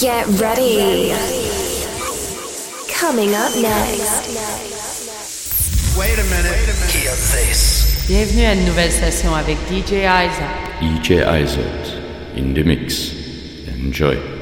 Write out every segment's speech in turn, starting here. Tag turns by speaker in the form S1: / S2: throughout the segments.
S1: Get ready. Coming up next.
S2: Wait a minute. Hear this.
S3: Bienvenue à une nouvelle session avec DJ Isaac.
S4: DJ Isaac in the mix. Enjoy.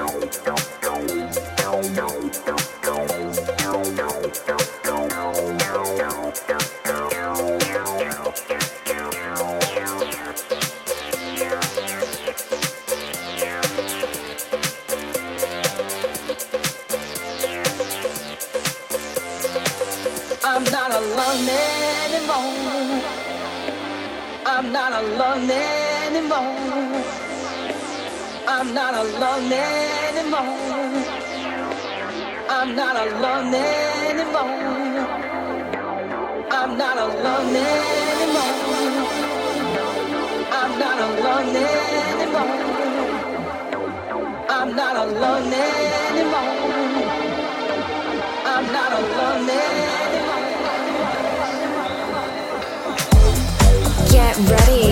S1: don't. I'm not alone anymore. I'm not alone anymore. I'm not alone anymore. I'm not alone anymore. I'm not alone anymore. I'm not alone anymore. Get ready.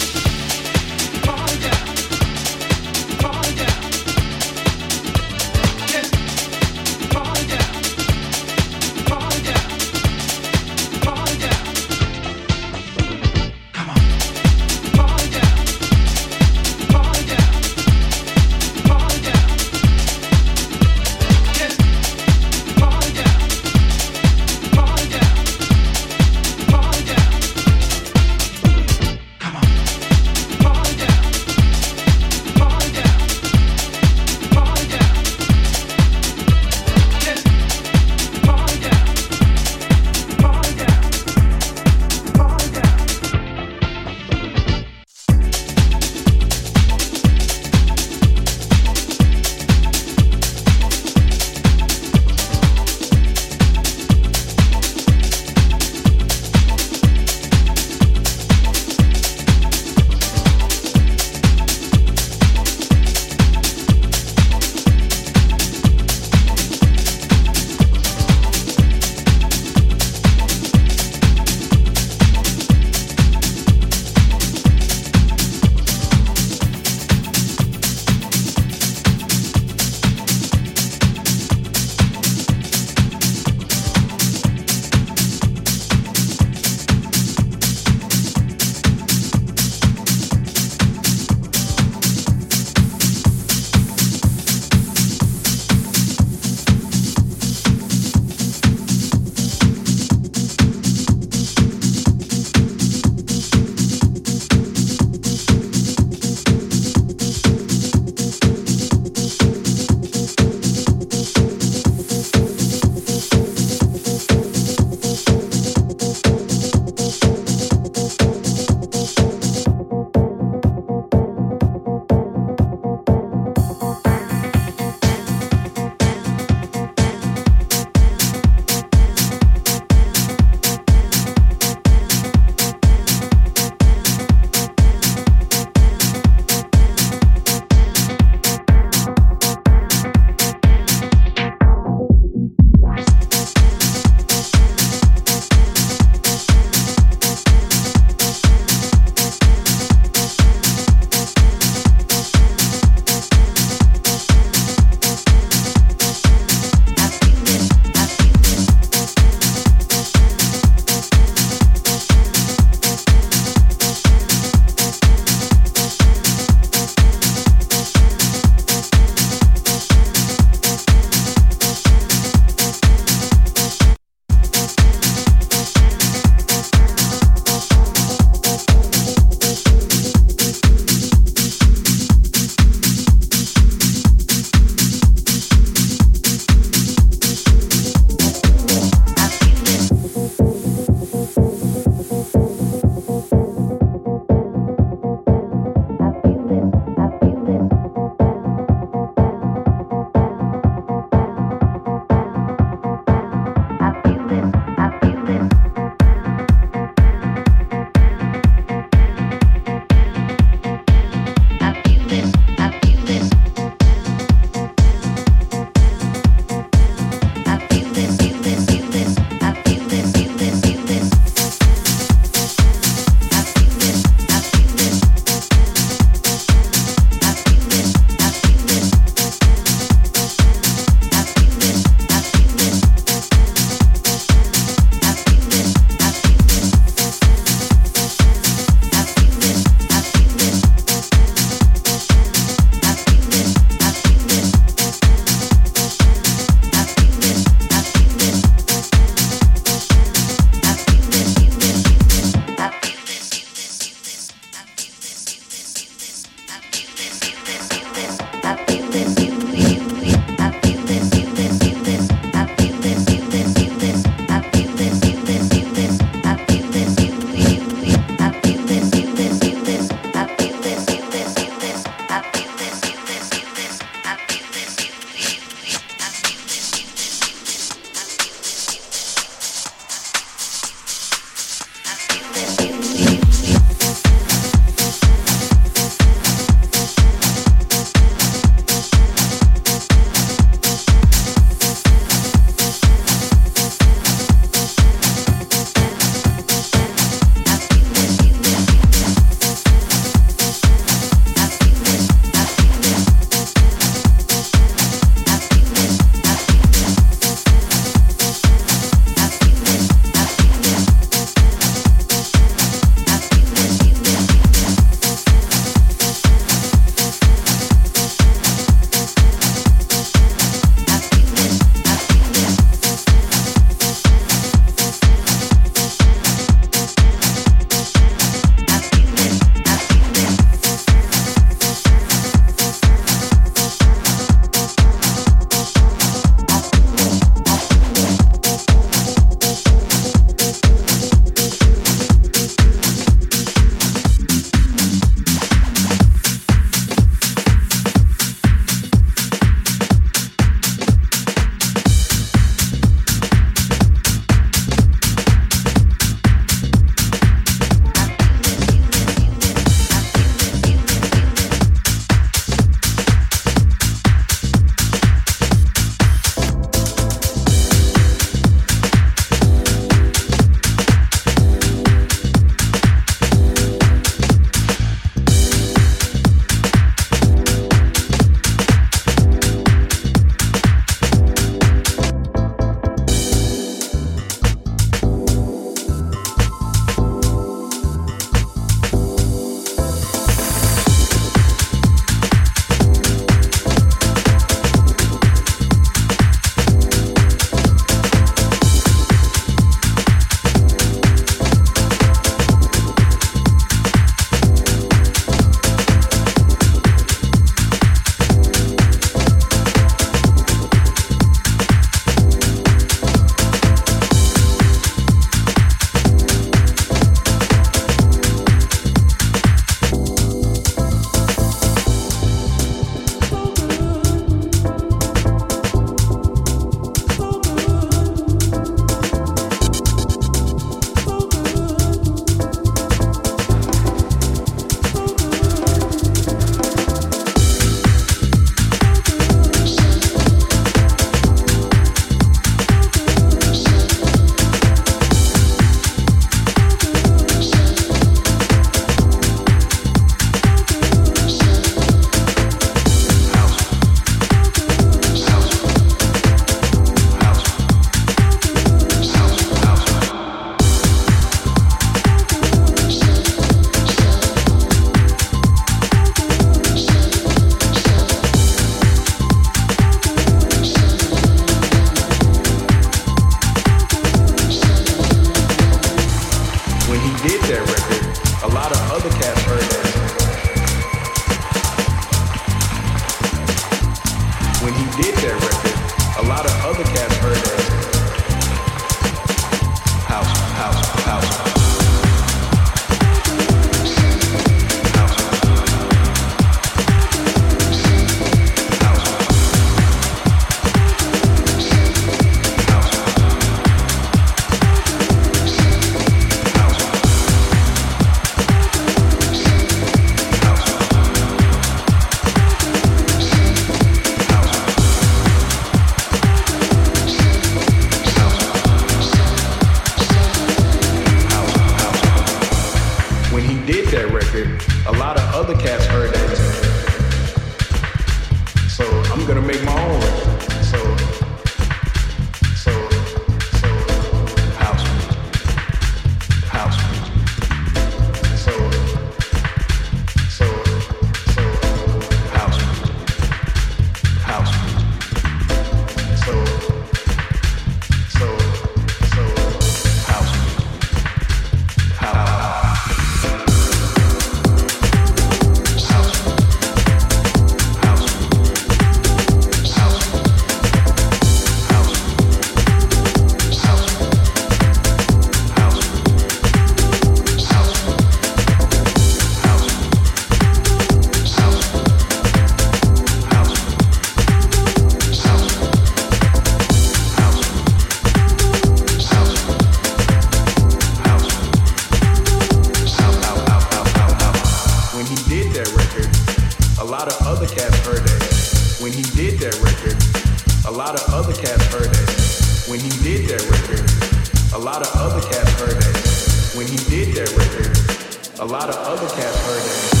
S5: lot of other cats heard that. When he did that record, a lot of other cats heard that.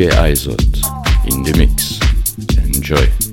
S4: DJ I.S.O.T.T. in the mix. Enjoy.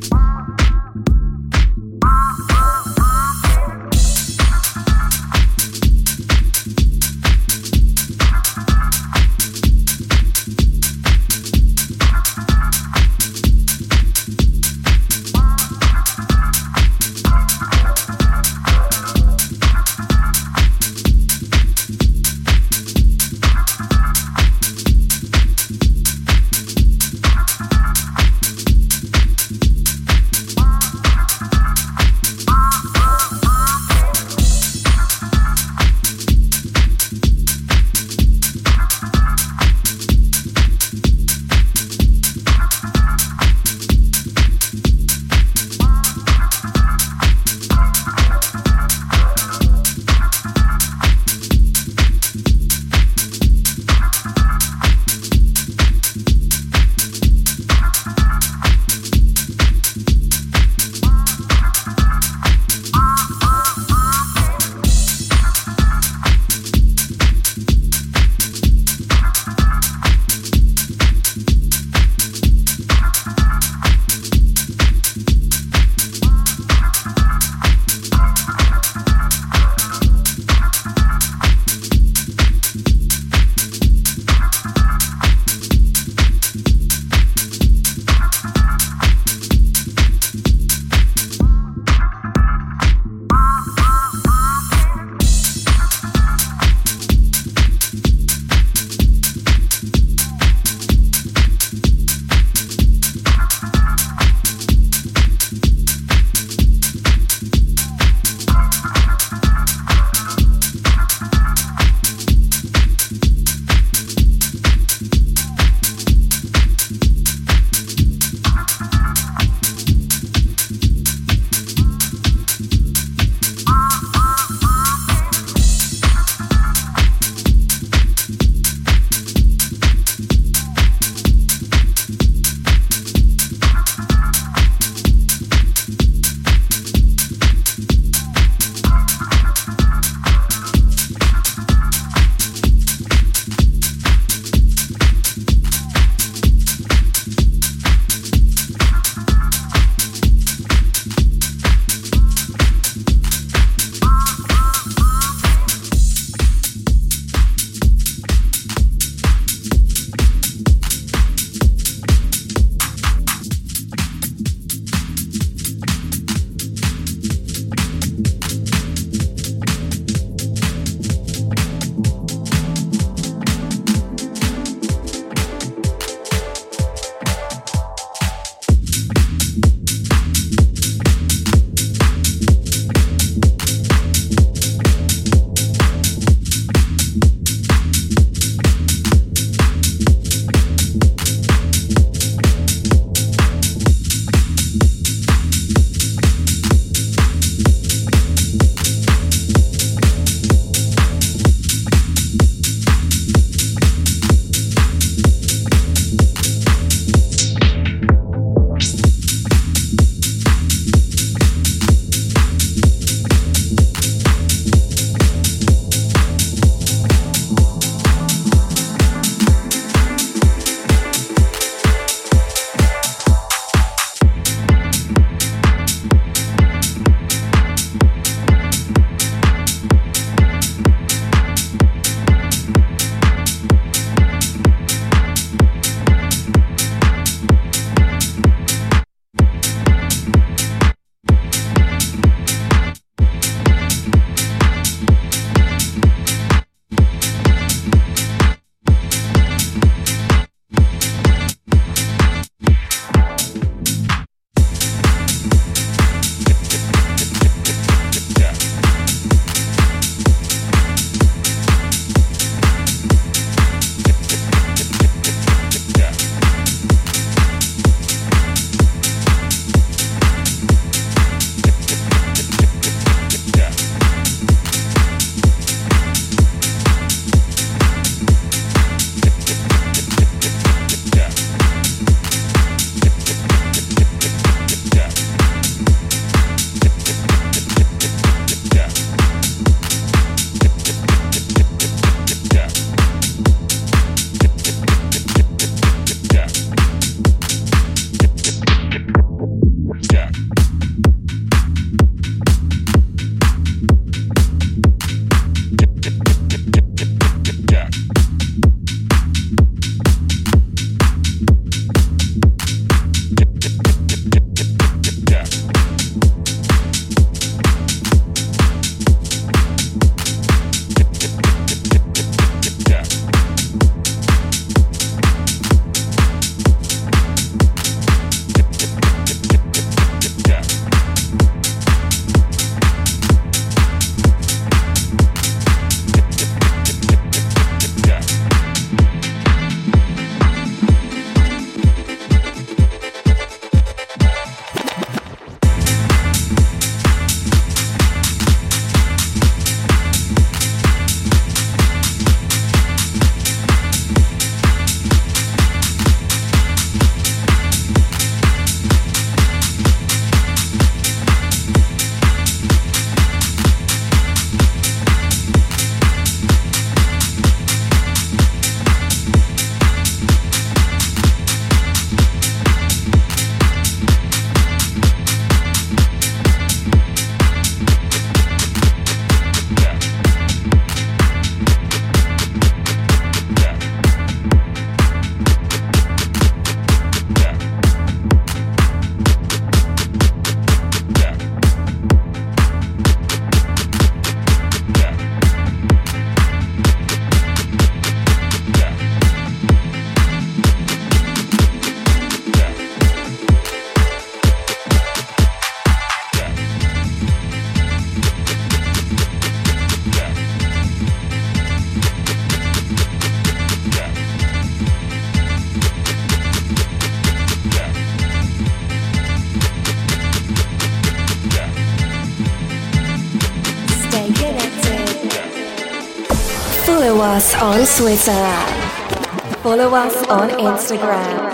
S1: On Twitter. Follow us on Instagram.